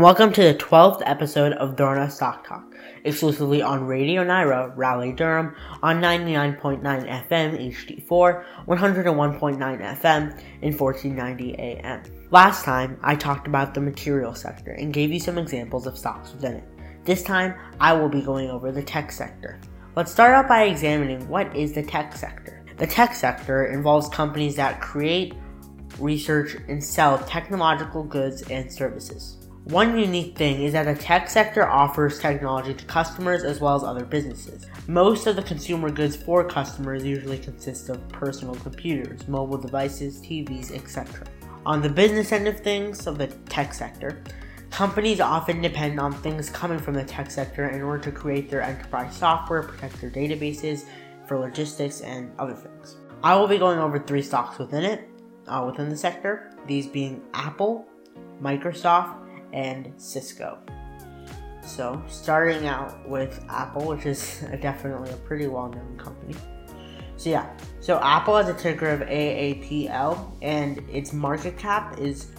Welcome to the 12th episode of Drona Stock Talk, exclusively on Radio Nyra, Raleigh, Durham, on 99.9 FM HD4, 101.9 FM, and 1490 AM. Last time, I talked about the material sector and gave you some examples of stocks within it. This time, I will be going over the tech sector. Let's start out by examining what is the tech sector. The tech sector involves companies that create, research, and sell technological goods and services. One unique thing is that the tech sector offers technology to customers as well as other businesses. Most of the consumer goods for customers usually consist of personal computers, mobile devices, TVs, etc. On the business end of things, of the tech sector, companies often depend on things coming from the tech sector in order to create their enterprise software, protect their databases for logistics, and other things. I will be going over three stocks within it, uh, within the sector, these being Apple, Microsoft, and Cisco. So, starting out with Apple, which is definitely a pretty well known company. So, yeah, so Apple has a ticker of AAPL, and its market cap is,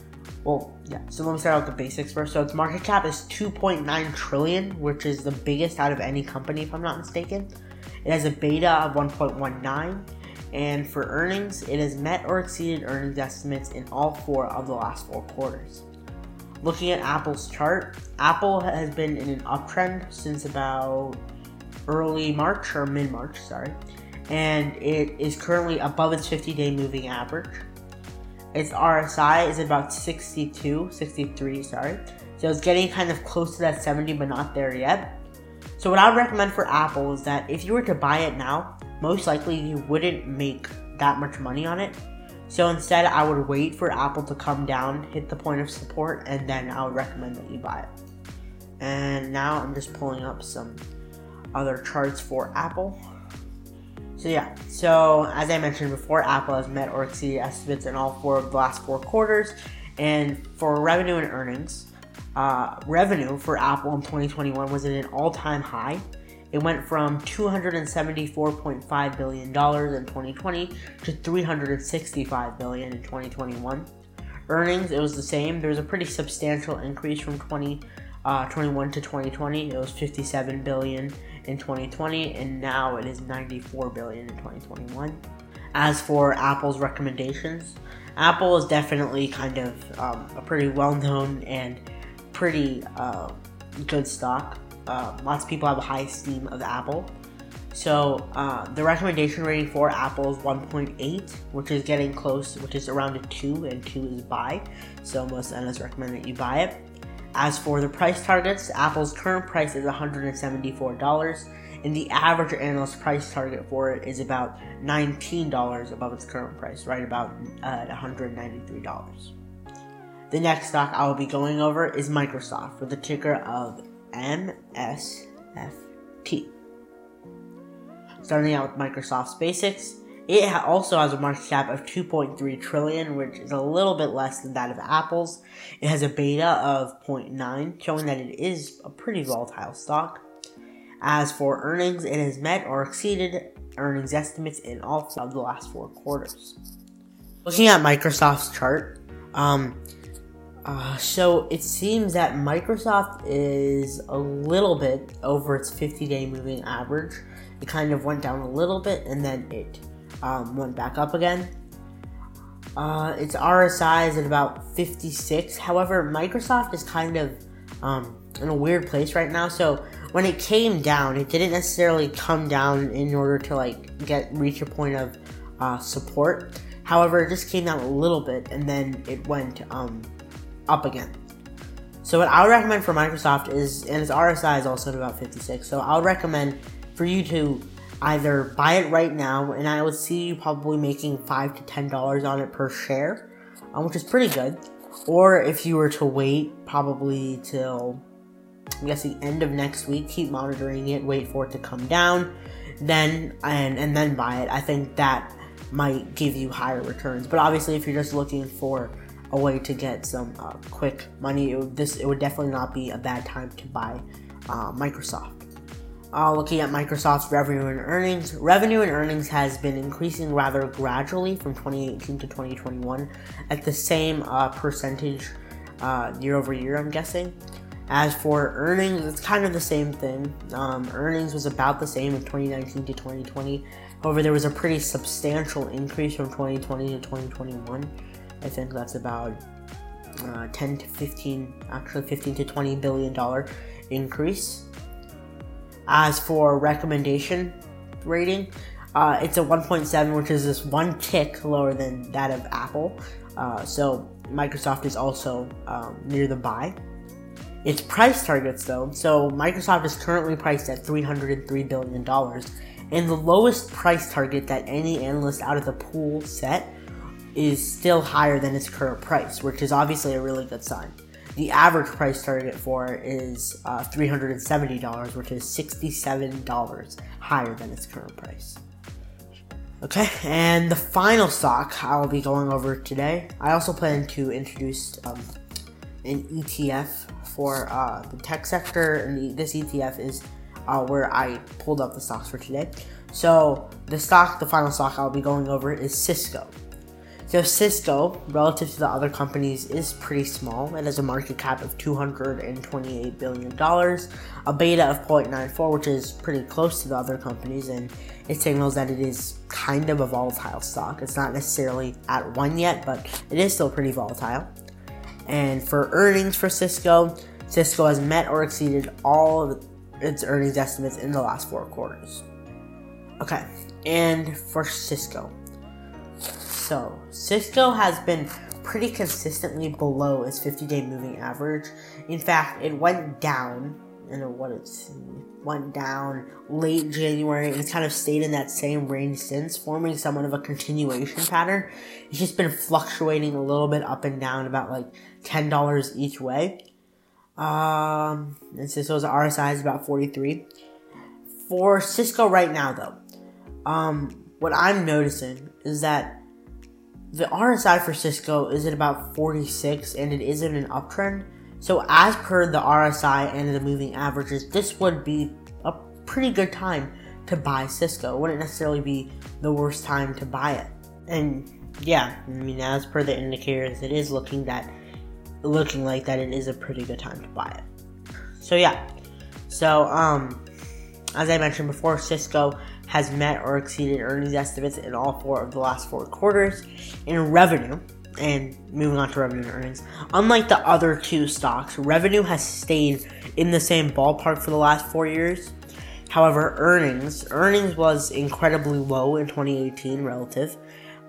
well, yeah, so let me start out with the basics first. So, its market cap is 2.9 trillion, which is the biggest out of any company, if I'm not mistaken. It has a beta of 1.19, and for earnings, it has met or exceeded earnings estimates in all four of the last four quarters. Looking at Apple's chart, Apple has been in an uptrend since about early March or mid March, sorry, and it is currently above its 50 day moving average. Its RSI is about 62, 63, sorry. So it's getting kind of close to that 70, but not there yet. So, what I would recommend for Apple is that if you were to buy it now, most likely you wouldn't make that much money on it so instead, I would wait for Apple to come down, hit the point of support, and then I would recommend that you buy it. And now I'm just pulling up some other charts for Apple. So yeah, so as I mentioned before, Apple has met or exceeded estimates in all four of the last four quarters. And for revenue and earnings, uh, revenue for Apple in 2021 was at an all-time high it went from $274.5 billion in 2020 to $365 billion in 2021. Earnings, it was the same. There was a pretty substantial increase from 2021 uh, to 2020. It was 57 billion in 2020, and now it is 94 billion in 2021. As for Apple's recommendations, Apple is definitely kind of um, a pretty well-known and pretty uh, good stock. Uh, lots of people have a high esteem of Apple. So uh, the recommendation rating for Apple is 1.8, which is getting close, which is around a 2, and 2 is buy. So most analysts recommend that you buy it. As for the price targets, Apple's current price is $174, and the average analyst price target for it is about $19 above its current price, right about uh, $193. The next stock I will be going over is Microsoft with the ticker of MSFT. Starting out with Microsoft's basics, it also has a market cap of 2.3 trillion, which is a little bit less than that of Apple's. It has a beta of 0.9, showing that it is a pretty volatile stock. As for earnings, it has met or exceeded earnings estimates in all of the last four quarters. Looking at Microsoft's chart, um, uh, so it seems that Microsoft is a little bit over its 50 day moving average. It kind of went down a little bit and then it um, went back up again. Uh, its RSI is at about 56. However, Microsoft is kind of um, in a weird place right now. So when it came down, it didn't necessarily come down in order to like get reach a point of uh, support. However, it just came down a little bit and then it went um, up again. So what I would recommend for Microsoft is, and its RSI is also at about 56. So I would recommend for you to either buy it right now, and I would see you probably making five to ten dollars on it per share, um, which is pretty good. Or if you were to wait, probably till I guess the end of next week, keep monitoring it, wait for it to come down, then and and then buy it. I think that might give you higher returns. But obviously, if you're just looking for a way to get some uh, quick money. It this it would definitely not be a bad time to buy uh, Microsoft. Uh, looking at Microsoft's revenue and earnings, revenue and earnings has been increasing rather gradually from 2018 to 2021 at the same uh, percentage uh, year over year. I'm guessing. As for earnings, it's kind of the same thing. Um, earnings was about the same in 2019 to 2020. However, there was a pretty substantial increase from 2020 to 2021. I think that's about uh, 10 to 15, actually 15 to 20 billion dollar increase. As for recommendation rating, uh, it's a 1.7, which is just one tick lower than that of Apple. Uh, so Microsoft is also um, near the buy. Its price targets, though, so Microsoft is currently priced at $303 billion, and the lowest price target that any analyst out of the pool set is still higher than its current price, which is obviously a really good sign. The average price target for it is uh, $370, which is $67 higher than its current price. Okay, and the final stock I will be going over today. I also plan to introduce um, an ETF for uh, the tech sector, and this ETF is uh, where I pulled up the stocks for today. So the stock, the final stock I'll be going over is Cisco. So Cisco, relative to the other companies, is pretty small. It has a market cap of $228 billion, a beta of 0.94, which is pretty close to the other companies, and it signals that it is kind of a volatile stock. It's not necessarily at one yet, but it is still pretty volatile. And for earnings for Cisco, Cisco has met or exceeded all of its earnings estimates in the last four quarters. Okay, and for Cisco. So, Cisco has been pretty consistently below its 50 day moving average. In fact, it went down, and what it's went down late January and it's kind of stayed in that same range since, forming somewhat of a continuation pattern. It's just been fluctuating a little bit up and down, about like $10 each way. Um, and Cisco's RSI is about 43. For Cisco right now, though, um, what I'm noticing is that the RSI for Cisco is at about 46 and it is in an uptrend. So, as per the RSI and the moving averages, this would be a pretty good time to buy Cisco. It wouldn't necessarily be the worst time to buy it. And yeah, I mean, as per the indicators, it is looking that looking like that it is a pretty good time to buy it. So yeah, so um, as I mentioned before, Cisco has met or exceeded earnings estimates in all four of the last four quarters in revenue. And moving on to revenue and earnings, unlike the other two stocks, revenue has stayed in the same ballpark for the last four years. However, earnings earnings was incredibly low in 2018 relative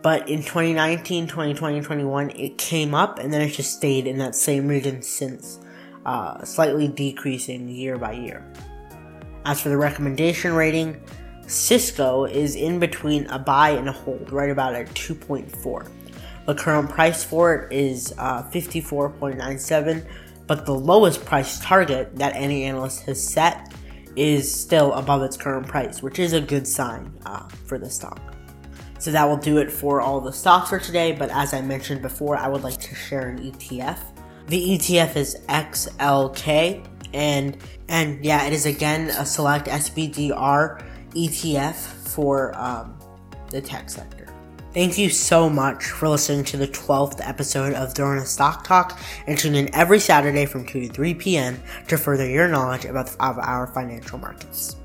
but in 2019, 2020, 21, it came up and then it just stayed in that same region since, uh, slightly decreasing year by year. As for the recommendation rating, Cisco is in between a buy and a hold, right about at 2.4. The current price for it is uh, 54.97, but the lowest price target that any analyst has set is still above its current price, which is a good sign uh, for the stock. So that will do it for all the stocks for today. But as I mentioned before, I would like to share an ETF. The ETF is XLK, and and yeah, it is again a select SPDR ETF for um, the tech sector. Thank you so much for listening to the 12th episode of Drona Stock Talk and tune in every Saturday from 2 to 3 p.m. to further your knowledge about our financial markets.